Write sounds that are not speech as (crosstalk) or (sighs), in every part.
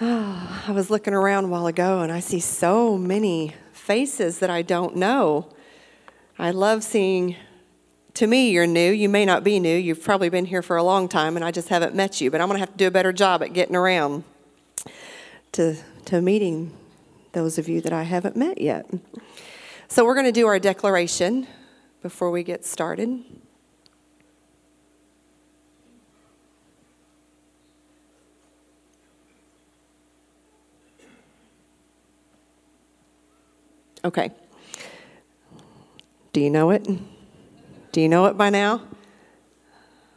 Oh, (sighs) I was looking around a while ago and I see so many faces that I don't know. I love seeing, to me, you're new. You may not be new. You've probably been here for a long time and I just haven't met you, but I'm going to have to do a better job at getting around to, to meeting those of you that I haven't met yet. So we're going to do our declaration before we get started. Okay. Do you know it? Do you know it by now?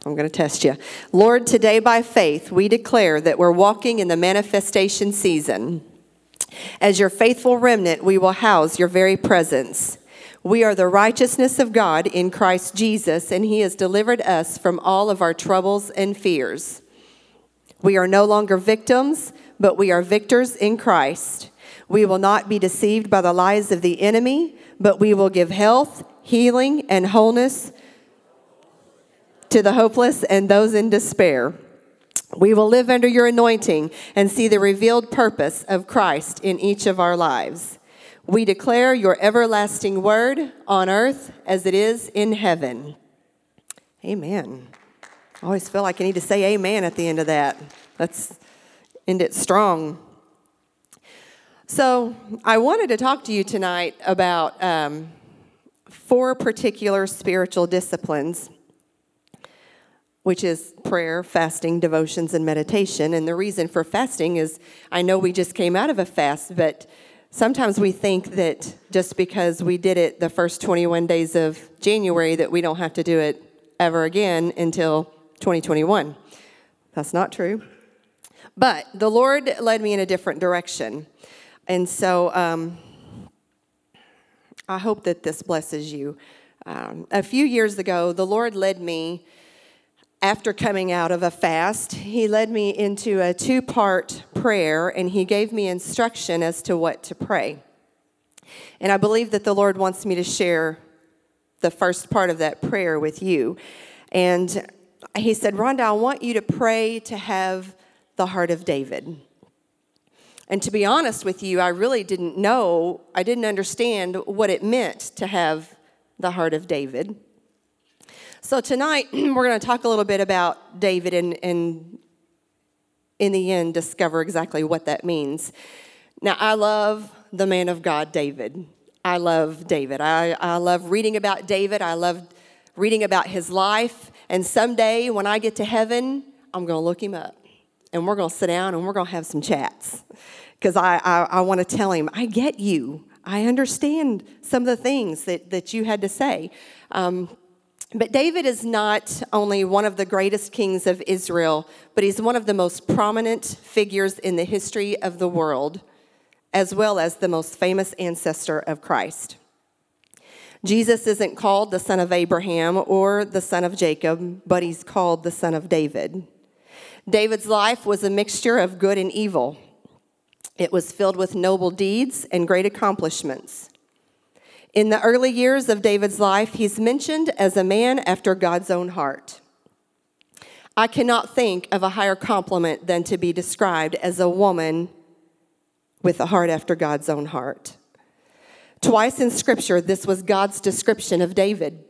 I'm going to test you. Lord, today by faith, we declare that we're walking in the manifestation season. As your faithful remnant, we will house your very presence. We are the righteousness of God in Christ Jesus, and He has delivered us from all of our troubles and fears. We are no longer victims, but we are victors in Christ. We will not be deceived by the lies of the enemy, but we will give health, healing, and wholeness to the hopeless and those in despair. We will live under your anointing and see the revealed purpose of Christ in each of our lives. We declare your everlasting word on earth as it is in heaven. Amen. I always feel like I need to say amen at the end of that. Let's end it strong. So, I wanted to talk to you tonight about um, four particular spiritual disciplines, which is prayer, fasting, devotions, and meditation. And the reason for fasting is I know we just came out of a fast, but sometimes we think that just because we did it the first 21 days of January, that we don't have to do it ever again until 2021. That's not true. But the Lord led me in a different direction. And so um, I hope that this blesses you. Um, a few years ago, the Lord led me, after coming out of a fast, He led me into a two part prayer and He gave me instruction as to what to pray. And I believe that the Lord wants me to share the first part of that prayer with you. And He said, Rhonda, I want you to pray to have the heart of David. And to be honest with you, I really didn't know, I didn't understand what it meant to have the heart of David. So tonight, (clears throat) we're going to talk a little bit about David and, and in the end, discover exactly what that means. Now, I love the man of God, David. I love David. I, I love reading about David. I love reading about his life. And someday, when I get to heaven, I'm going to look him up and we're going to sit down and we're going to have some chats because I, I, I want to tell him, I get you. I understand some of the things that, that you had to say. Um, but David is not only one of the greatest kings of Israel, but he's one of the most prominent figures in the history of the world, as well as the most famous ancestor of Christ. Jesus isn't called the son of Abraham or the son of Jacob, but he's called the son of David. David's life was a mixture of good and evil. It was filled with noble deeds and great accomplishments. In the early years of David's life, he's mentioned as a man after God's own heart. I cannot think of a higher compliment than to be described as a woman with a heart after God's own heart. Twice in Scripture, this was God's description of David.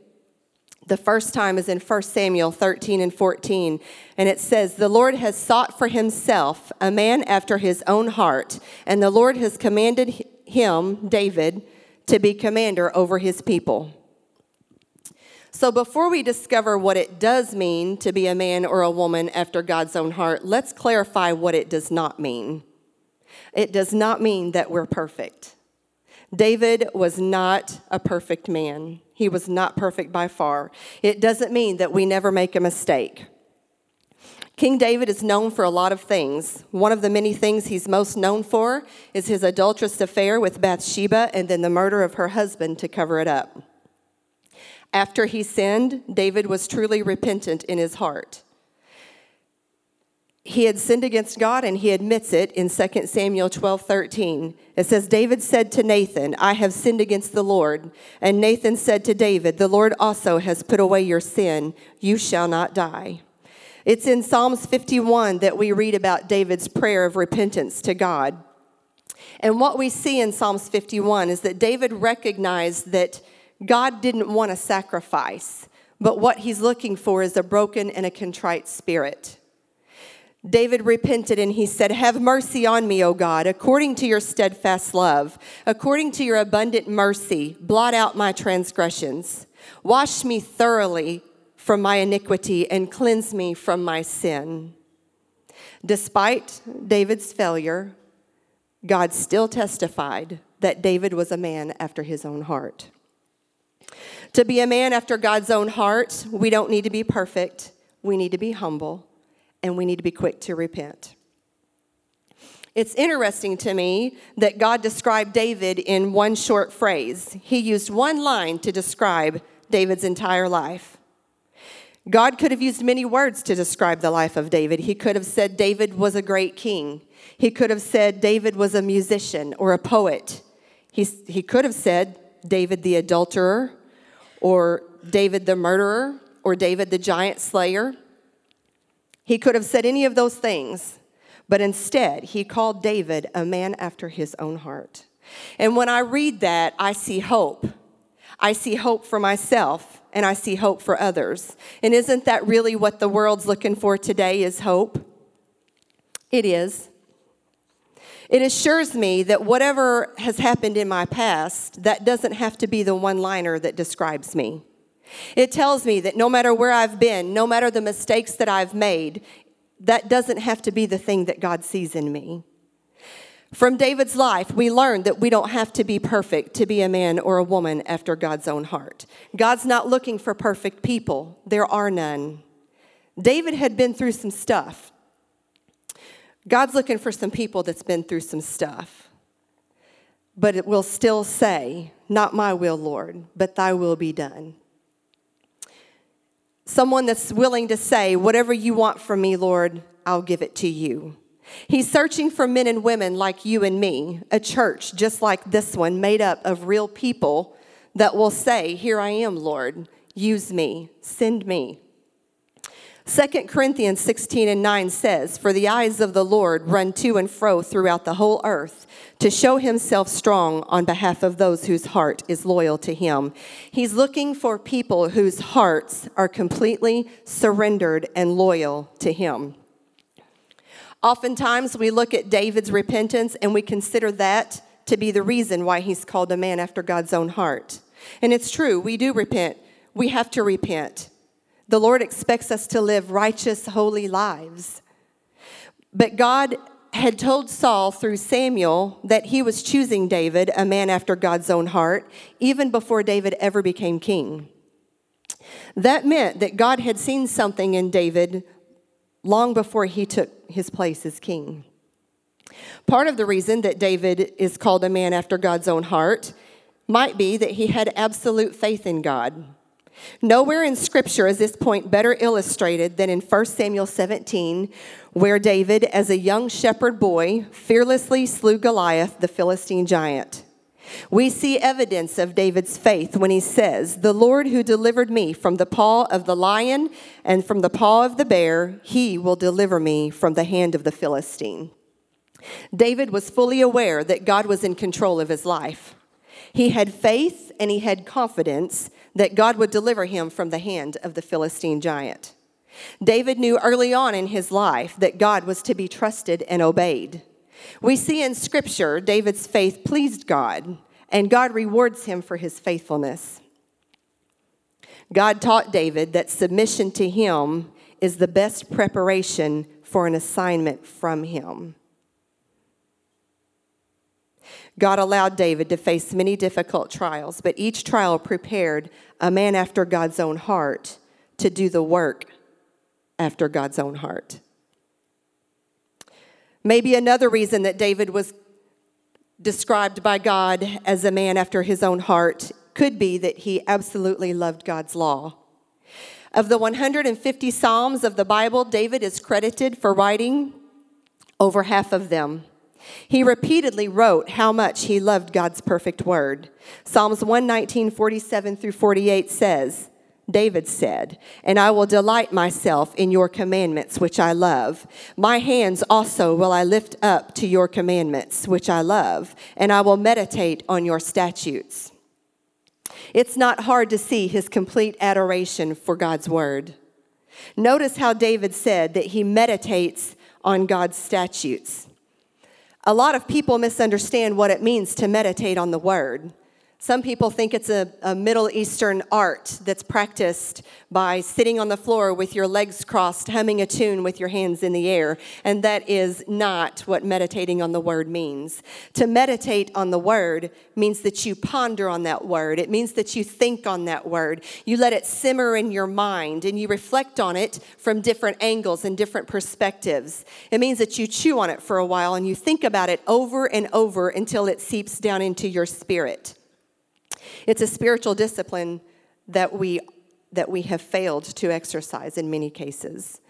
The first time is in 1 Samuel 13 and 14, and it says, The Lord has sought for himself a man after his own heart, and the Lord has commanded him, David, to be commander over his people. So, before we discover what it does mean to be a man or a woman after God's own heart, let's clarify what it does not mean. It does not mean that we're perfect. David was not a perfect man. He was not perfect by far. It doesn't mean that we never make a mistake. King David is known for a lot of things. One of the many things he's most known for is his adulterous affair with Bathsheba and then the murder of her husband to cover it up. After he sinned, David was truly repentant in his heart he had sinned against God and he admits it in 2 Samuel 12 13. It says, David said to Nathan, I have sinned against the Lord. And Nathan said to David, The Lord also has put away your sin. You shall not die. It's in Psalms 51 that we read about David's prayer of repentance to God. And what we see in Psalms 51 is that David recognized that God didn't want a sacrifice, but what he's looking for is a broken and a contrite spirit. David repented and he said, Have mercy on me, O God, according to your steadfast love, according to your abundant mercy, blot out my transgressions. Wash me thoroughly from my iniquity and cleanse me from my sin. Despite David's failure, God still testified that David was a man after his own heart. To be a man after God's own heart, we don't need to be perfect. We need to be humble and we need to be quick to repent. It's interesting to me that God described David in one short phrase. He used one line to describe David's entire life. God could have used many words to describe the life of David. He could have said David was a great king. He could have said David was a musician or a poet. He, he could have said David the adulterer or David the murderer or David the giant slayer. He could have said any of those things, but instead, he called David a man after his own heart. And when I read that, I see hope. I see hope for myself and I see hope for others. And isn't that really what the world's looking for today is hope? It is. It assures me that whatever has happened in my past, that doesn't have to be the one liner that describes me. It tells me that no matter where I've been, no matter the mistakes that I've made, that doesn't have to be the thing that God sees in me. From David's life, we learn that we don't have to be perfect to be a man or a woman after God's own heart. God's not looking for perfect people, there are none. David had been through some stuff. God's looking for some people that's been through some stuff. But it will still say, Not my will, Lord, but thy will be done someone that's willing to say, Whatever you want from me, Lord, I'll give it to you. He's searching for men and women like you and me, a church just like this one, made up of real people that will say, Here I am, Lord, use me, send me. 2 Corinthians 16 and 9 says, For the eyes of the Lord run to and fro throughout the whole earth to show himself strong on behalf of those whose heart is loyal to him. He's looking for people whose hearts are completely surrendered and loyal to him. Oftentimes, we look at David's repentance and we consider that to be the reason why he's called a man after God's own heart. And it's true, we do repent. We have to repent. The Lord expects us to live righteous, holy lives. But God had told Saul through Samuel that he was choosing David, a man after God's own heart, even before David ever became king. That meant that God had seen something in David long before he took his place as king. Part of the reason that David is called a man after God's own heart might be that he had absolute faith in God. Nowhere in Scripture is this point better illustrated than in 1 Samuel 17, where David, as a young shepherd boy, fearlessly slew Goliath, the Philistine giant. We see evidence of David's faith when he says, The Lord who delivered me from the paw of the lion and from the paw of the bear, he will deliver me from the hand of the Philistine. David was fully aware that God was in control of his life. He had faith and he had confidence that God would deliver him from the hand of the Philistine giant. David knew early on in his life that God was to be trusted and obeyed. We see in Scripture David's faith pleased God, and God rewards him for his faithfulness. God taught David that submission to him is the best preparation for an assignment from him. God allowed David to face many difficult trials, but each trial prepared a man after God's own heart to do the work after God's own heart. Maybe another reason that David was described by God as a man after his own heart could be that he absolutely loved God's law. Of the 150 Psalms of the Bible, David is credited for writing over half of them. He repeatedly wrote how much he loved God's perfect word. Psalms 119, 47 through 48 says, David said, And I will delight myself in your commandments, which I love. My hands also will I lift up to your commandments, which I love, and I will meditate on your statutes. It's not hard to see his complete adoration for God's word. Notice how David said that he meditates on God's statutes. A lot of people misunderstand what it means to meditate on the word. Some people think it's a, a, Middle Eastern art that's practiced by sitting on the floor with your legs crossed, humming a tune with your hands in the air. And that is not what meditating on the word means. To meditate on the word means that you ponder on that word, it means that you think on that word. You let it simmer in your mind and you reflect on it from different angles and different perspectives. It means that you chew on it for a while and you think about it over and over until it seeps down into your spirit. It's a spiritual discipline that we, that we have failed to exercise in many cases.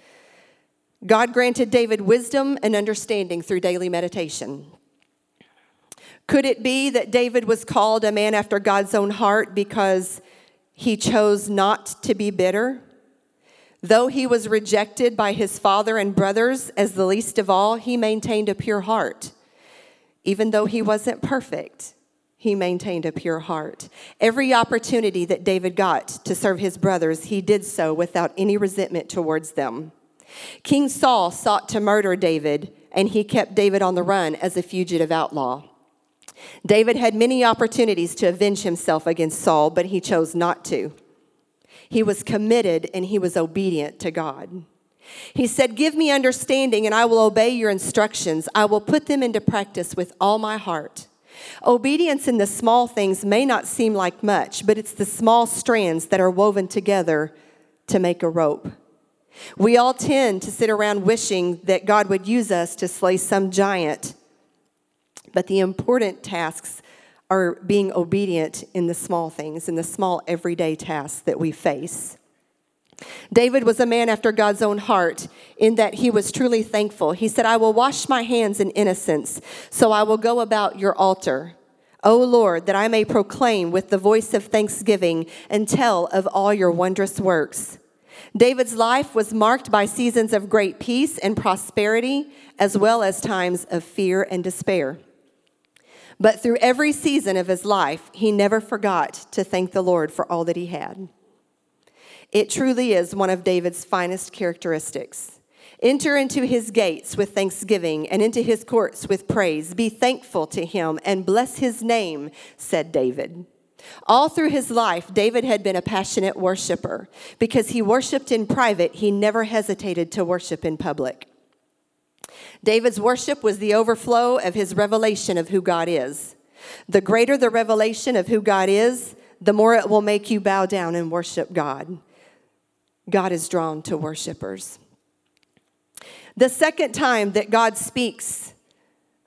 God granted David wisdom and understanding through daily meditation. Could it be that David was called a man after God's own heart because he chose not to be bitter? Though he was rejected by his father and brothers as the least of all, he maintained a pure heart. Even though he wasn't perfect, he maintained a pure heart. Every opportunity that David got to serve his brothers, he did so without any resentment towards them. King Saul sought to murder David, and he kept David on the run as a fugitive outlaw. David had many opportunities to avenge himself against Saul, but he chose not to. He was committed and he was obedient to God. He said, Give me understanding, and I will obey your instructions. I will put them into practice with all my heart. Obedience in the small things may not seem like much, but it's the small strands that are woven together to make a rope. We all tend to sit around wishing that God would use us to slay some giant, but the important tasks are being obedient in the small things, in the small everyday tasks that we face. David was a man after God's own heart in that he was truly thankful. He said, I will wash my hands in innocence, so I will go about your altar. O Lord, that I may proclaim with the voice of thanksgiving and tell of all your wondrous works. David's life was marked by seasons of great peace and prosperity, as well as times of fear and despair. But through every season of his life, he never forgot to thank the Lord for all that he had. It truly is one of David's finest characteristics. Enter into his gates with thanksgiving and into his courts with praise. Be thankful to him and bless his name, said David. All through his life, David had been a passionate worshiper. Because he worshiped in private, he never hesitated to worship in public. David's worship was the overflow of his revelation of who God is. The greater the revelation of who God is, the more it will make you bow down and worship God. God is drawn to worshipers. The second time that God speaks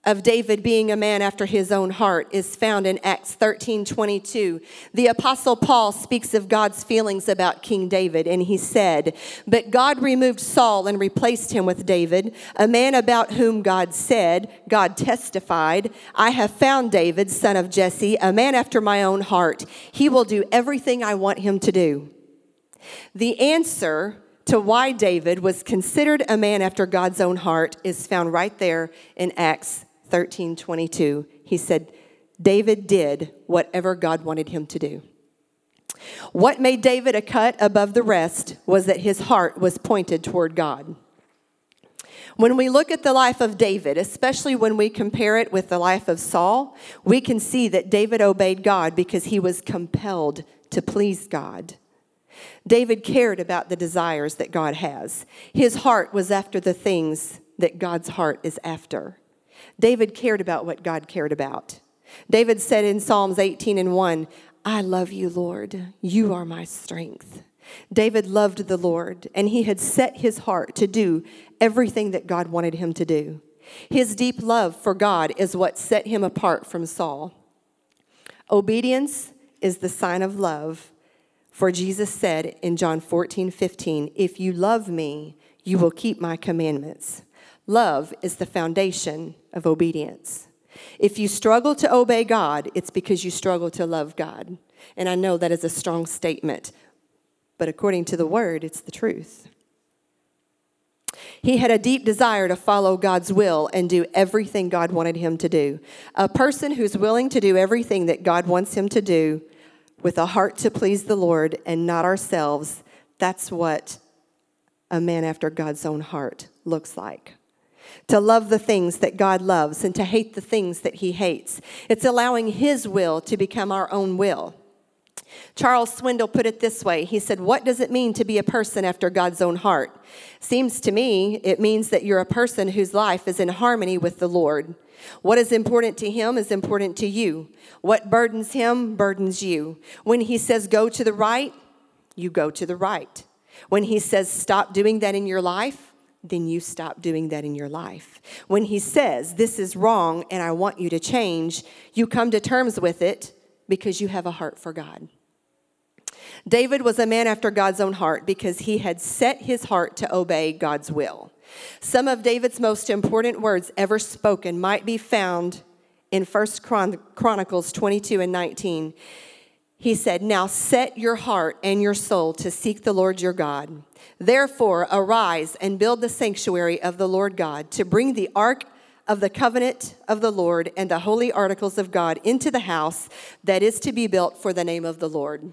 of David being a man after his own heart is found in Acts 13 22. The Apostle Paul speaks of God's feelings about King David, and he said, But God removed Saul and replaced him with David, a man about whom God said, God testified, I have found David, son of Jesse, a man after my own heart. He will do everything I want him to do. The answer to why David was considered a man after God's own heart is found right there in Acts 13 22. He said, David did whatever God wanted him to do. What made David a cut above the rest was that his heart was pointed toward God. When we look at the life of David, especially when we compare it with the life of Saul, we can see that David obeyed God because he was compelled to please God. David cared about the desires that God has. His heart was after the things that God's heart is after. David cared about what God cared about. David said in Psalms 18 and 1, I love you, Lord. You are my strength. David loved the Lord, and he had set his heart to do everything that God wanted him to do. His deep love for God is what set him apart from Saul. Obedience is the sign of love for Jesus said in John 14, 15, If you love me, you will keep my commandments. Love is the foundation of obedience. If you struggle to obey God, it's because you struggle to love God. And I know that is a strong statement. but according to the word, it's the truth. He had a deep desire to follow God's will and do everything God wanted him to do. A person who's willing to do everything that God wants him to do with a heart to please the Lord and not ourselves, that's what a man after God's own heart looks like. To love the things that God loves and to hate the things that he hates. It's allowing his will to become our own will. Charles Swindoll put it this way He said, What does it mean to be a person after God's own heart? Seems to me it means that you're a person whose life is in harmony with the Lord. What is important to him is important to you. What burdens him burdens you. When he says go to the right, you go to the right. When he says stop doing that in your life, then you stop doing that in your life. When he says this is wrong and I want you to change, you come to terms with it because you have a heart for God. David was a man after God's own heart because he had set his heart to obey God's will. Some of David's most important words ever spoken might be found in 1 Chronicles 22 and 19. He said, Now set your heart and your soul to seek the Lord your God. Therefore, arise and build the sanctuary of the Lord God to bring the ark of the covenant of the Lord and the holy articles of God into the house that is to be built for the name of the Lord.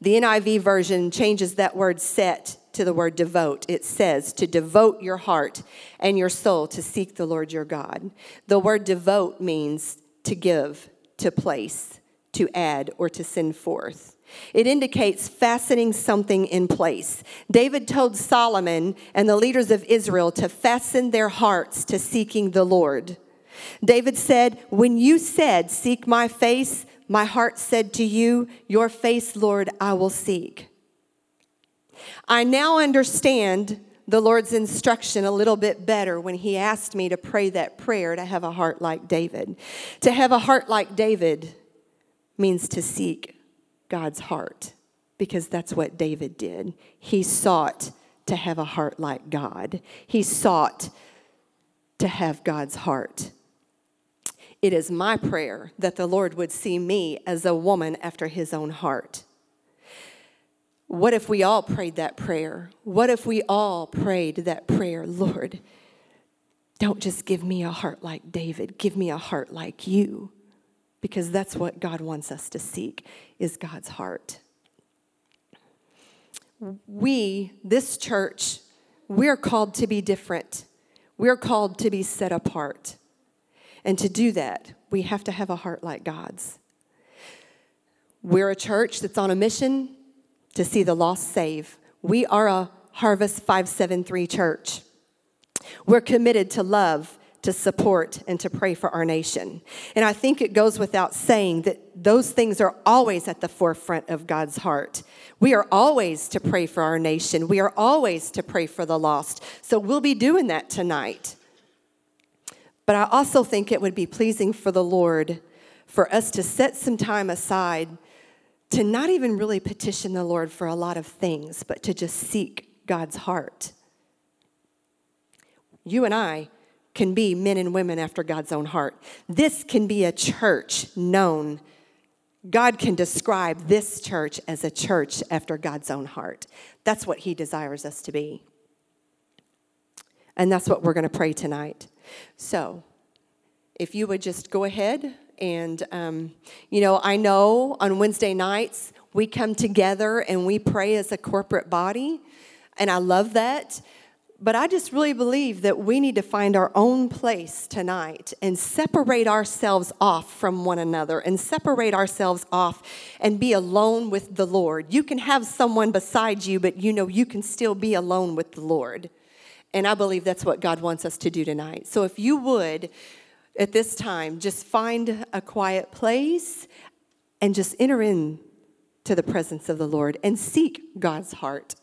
The NIV version changes that word set to the word devote. It says to devote your heart and your soul to seek the Lord your God. The word devote means to give, to place, to add, or to send forth. It indicates fastening something in place. David told Solomon and the leaders of Israel to fasten their hearts to seeking the Lord. David said, When you said, Seek my face, my heart said to you, Your face, Lord, I will seek. I now understand the Lord's instruction a little bit better when He asked me to pray that prayer to have a heart like David. To have a heart like David means to seek God's heart because that's what David did. He sought to have a heart like God, he sought to have God's heart. It is my prayer that the Lord would see me as a woman after his own heart. What if we all prayed that prayer? What if we all prayed that prayer, Lord? Don't just give me a heart like David, give me a heart like you. Because that's what God wants us to seek is God's heart. We, this church, we're called to be different. We're called to be set apart. And to do that, we have to have a heart like God's. We're a church that's on a mission to see the lost save. We are a Harvest 573 church. We're committed to love, to support, and to pray for our nation. And I think it goes without saying that those things are always at the forefront of God's heart. We are always to pray for our nation, we are always to pray for the lost. So we'll be doing that tonight. But I also think it would be pleasing for the Lord for us to set some time aside to not even really petition the Lord for a lot of things, but to just seek God's heart. You and I can be men and women after God's own heart. This can be a church known. God can describe this church as a church after God's own heart. That's what He desires us to be. And that's what we're going to pray tonight. So, if you would just go ahead and, um, you know, I know on Wednesday nights we come together and we pray as a corporate body, and I love that. But I just really believe that we need to find our own place tonight and separate ourselves off from one another and separate ourselves off and be alone with the Lord. You can have someone beside you, but you know you can still be alone with the Lord. And I believe that's what God wants us to do tonight. So if you would, at this time, just find a quiet place and just enter in to the presence of the Lord and seek God's heart.